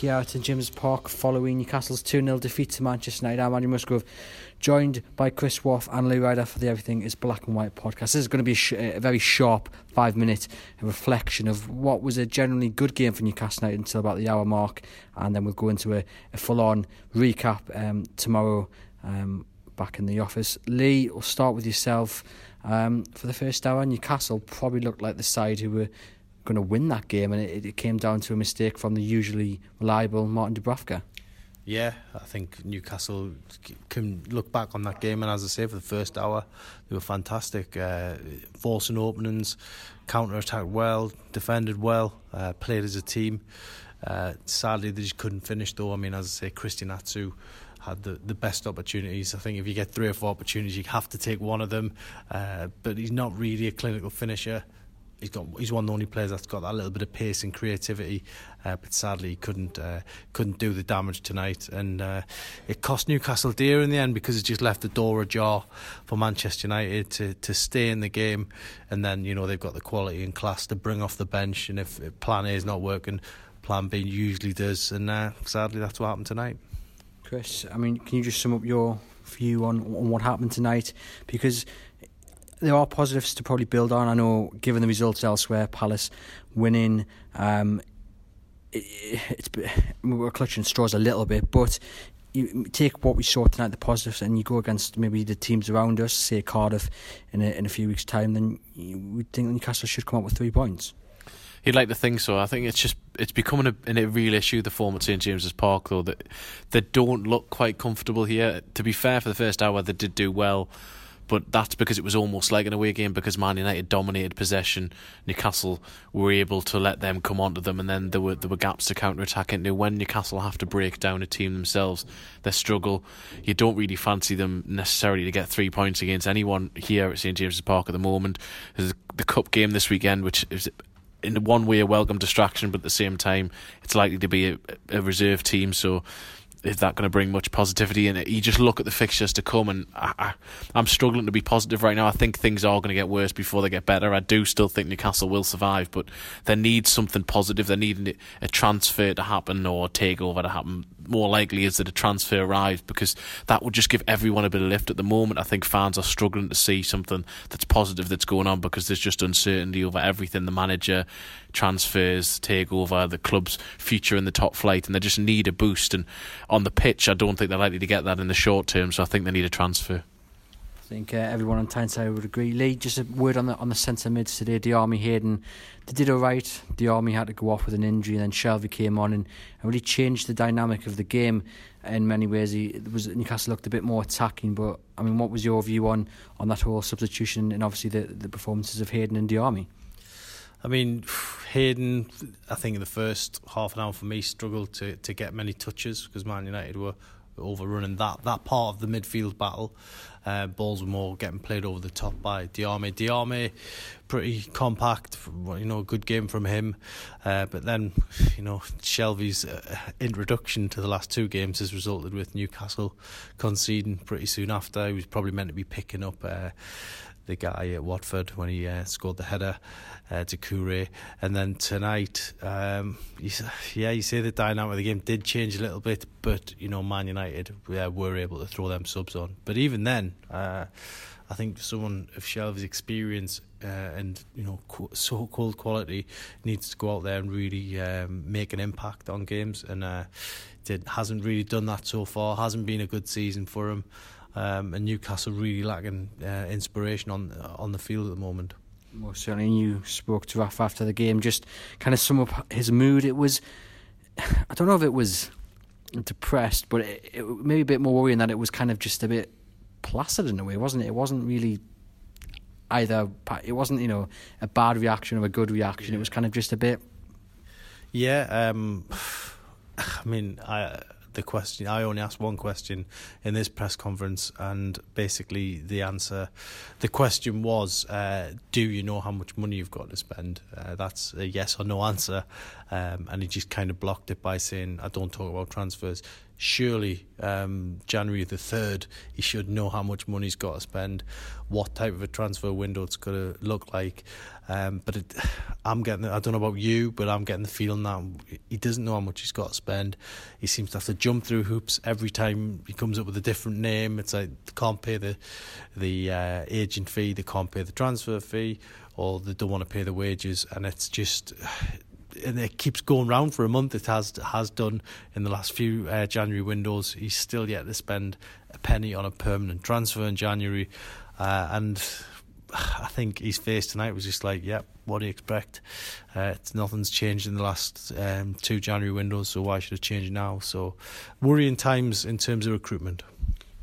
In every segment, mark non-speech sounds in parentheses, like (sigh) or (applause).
Here at St James Park following Newcastle's 2 0 defeat to Manchester United. I'm Andy Musgrove, joined by Chris Waugh and Lee Ryder for the Everything is Black and White podcast. This is going to be a, sh- a very sharp five minute reflection of what was a generally good game for Newcastle United until about the hour mark, and then we'll go into a, a full on recap um, tomorrow um, back in the office. Lee, we'll start with yourself. Um, for the first hour, Newcastle probably looked like the side who were going to win that game, and it, it came down to a mistake from the usually reliable Martin Dubravka. Yeah, I think Newcastle can look back on that game, and as I say, for the first hour, they were fantastic. Uh, forcing openings, counter attacked well, defended well, uh, played as a team. Uh, sadly, they just couldn't finish, though. I mean, as I say, Christian Atsu had the, the best opportunities. I think if you get three or four opportunities, you have to take one of them. Uh, but he's not really a clinical finisher he's got he's one of the only players that's got that little bit of pace and creativity. Uh, but sadly, he couldn't uh, couldn't do the damage tonight, and uh, it cost Newcastle dear in the end because it just left the door ajar for Manchester United to to stay in the game, and then you know they've got the quality and class to bring off the bench, and if, Plan A is not working, Plan B usually does, and uh, sadly that's what happened tonight. Chris, I mean, can you just sum up your view on on what happened tonight? Because there are positives to probably build on. I know, given the results elsewhere, Palace winning, um, it, it's we're clutching straws a little bit, but you take what we saw tonight, the positives, and you go against maybe the teams around us, say Cardiff, in a, in a few weeks' time, then we think Newcastle should come up with three points. He'd like to think so. I think it's just it's becoming a, a real issue. The form at St James's Park, though, that they don't look quite comfortable here. To be fair, for the first hour, they did do well but that's because it was almost like an away game because Man United dominated possession. Newcastle were able to let them come onto them, and then there were there were gaps to counter attack into. When Newcastle have to break down a team themselves, they struggle. You don't really fancy them necessarily to get three points against anyone here at St James's Park at the moment. There's the cup game this weekend, which is in one way a welcome distraction, but at the same time, it's likely to be a, a reserve team. So is that going to bring much positivity in it? You just look at the fixtures to come, and I, am struggling to be positive right now. I think things are going to get worse before they get better. I do still think Newcastle will survive, but they need something positive. They need a transfer to happen or a takeover to happen. More likely is that a transfer arrives because that would just give everyone a bit of lift. At the moment, I think fans are struggling to see something that's positive that's going on because there's just uncertainty over everything. The manager, transfers takeover, the club's future in the top flight, and they just need a boost. And on the pitch, I don't think they're likely to get that in the short term. So I think they need a transfer. I think uh, everyone on Tyneside would agree. Lee, just a word on the on the centre mids today. Diamé Hayden, they did all right. Diamé had to go off with an injury, and then Shelvey came on and, and really changed the dynamic of the game in many ways. He was Newcastle looked a bit more attacking, but I mean, what was your view on, on that whole substitution and obviously the the performances of Hayden and Diamé? I mean, Hayden, I think in the first half an hour for me struggled to, to get many touches because Man United were overrunning that that part of the midfield battle. Uh, balls were more getting played over the top by Diamé. Diamé, pretty compact, you know, good game from him. Uh, but then, you know, Shelvey's uh, introduction to the last two games has resulted with Newcastle conceding pretty soon after. He was probably meant to be picking up uh, the guy at Watford when he uh, scored the header uh, to Doucouré. And then tonight, um, you, yeah, you say the dynamic of the game did change a little bit, but you know, Man United yeah, were able to throw them subs on. But even then, uh, I think someone of Shelvey's experience uh, and you know so called quality needs to go out there and really um, make an impact on games, and uh, did hasn't really done that so far. Hasn't been a good season for him, um, and Newcastle really lacking uh, inspiration on on the field at the moment. Most certainly, you spoke to Raf after the game. Just kind of sum up his mood. It was, (sighs) I don't know if it was depressed, but it, it maybe a bit more worrying that it was kind of just a bit placid in a way, wasn't it? It wasn't really either it wasn't you know a bad reaction or a good reaction. Yeah. It was kind of just a bit. Yeah, um, (sighs) I mean, I the question. I only asked one question in this press conference, and basically the answer, the question was, uh, "Do you know how much money you've got to spend?" Uh, that's a yes or no answer, um, and he just kind of blocked it by saying, "I don't talk about transfers." Surely um, January the 3rd, he should know how much money he's got to spend, what type of a transfer window it's going to look like. Um, but it, (sighs) I'm getting, I don't know about you, but I'm getting the feeling that he doesn't know how much he's got to spend. He seems to have to jump through hoops every time he comes up with a different name. It's like they can't pay the, the uh, agent fee, they can't pay the transfer fee, or they don't want to pay the wages. And it's just and it keeps going round for a month. It has has done in the last few uh, January windows. He's still yet to spend a penny on a permanent transfer in January, uh, and (sighs) I think his face tonight was just like, "Yep, what do you expect? Uh, nothing's changed in the last um, two January windows, so why should it change now?" So, worrying times in terms of recruitment.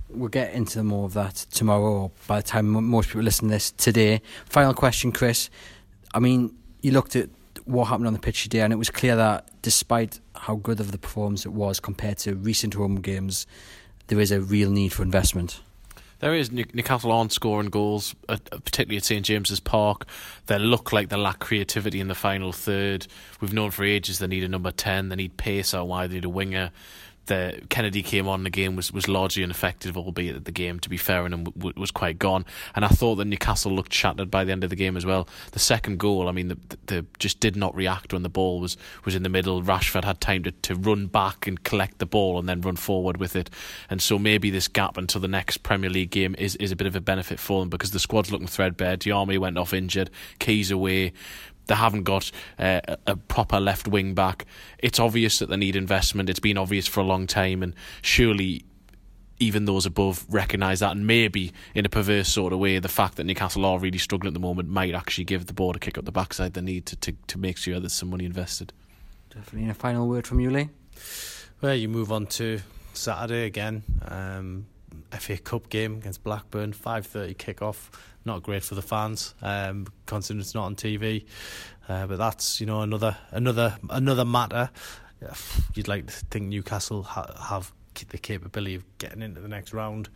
We'll get into more of that tomorrow, or by the time most people listen to this today. Final question, Chris. I mean, you looked at what happened on the pitch today, and it was clear that despite how good of the performance it was compared to recent home games, there is a real need for investment. There is. Newcastle aren't scoring goals, uh, particularly at St James's Park. They look like they lack creativity in the final third. We've known for ages they need a number 10, they need pace out wide, they need a winger the Kenedy came on the game was, was largely ineffective, albeit that the game, to be fair, and w- was quite gone. And I thought that Newcastle looked shattered by the end of the game as well. The second goal, I mean, the, the just did not react when the ball was, was in the middle. Rashford had time to, to run back and collect the ball and then run forward with it. And so maybe this gap until the next Premier League game is, is a bit of a benefit for them because the squad's looking threadbare. Diame went off injured, Ki's away. They haven't got uh, a proper left wing back. It's obvious that they need investment. It's been obvious for a long time, and surely even those above recognise that, and maybe in a perverse sort of way, the fact that Newcastle are really struggling at the moment might actually give the board a kick up the backside they need to, to, to make sure there's some money invested. Definitely. And a final word from you, Lee? Well, you move on to Saturday again. Um, FA Cup game against Blackburn, 5.30 kick-off not great for the fans, um, considering it's not on TV. Uh, but that's you know another another another matter. (sighs) You'd like to think Newcastle ha- have the capability of getting into the next round,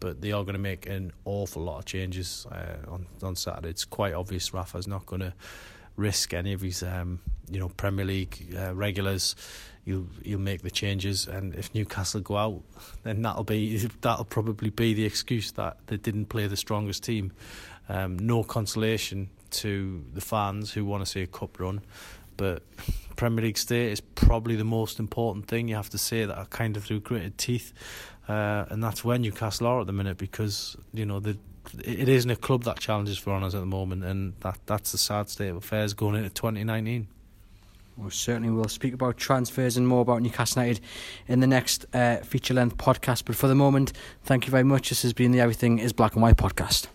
but they are going to make an awful lot of changes uh, on on Saturday. It's quite obvious Rafa's not going to risk any of his um, you know Premier League uh, regulars you'll you'll make the changes. And if Newcastle go out, then that'll be that'll probably be the excuse that they didn't play the strongest team. Um, no consolation to the fans who want to see a cup run, but Premier League state is probably the most important thing. You have to say that kind of through gritted teeth, uh, and that's where Newcastle are at the minute because you know the it isn't a club that challenges for honours at the moment, and that that's the sad state of affairs going into 2019. We certainly will speak about transfers and more about Newcastle United in the next uh, feature length podcast. But for the moment, thank you very much. This has been the Everything is Black and White podcast.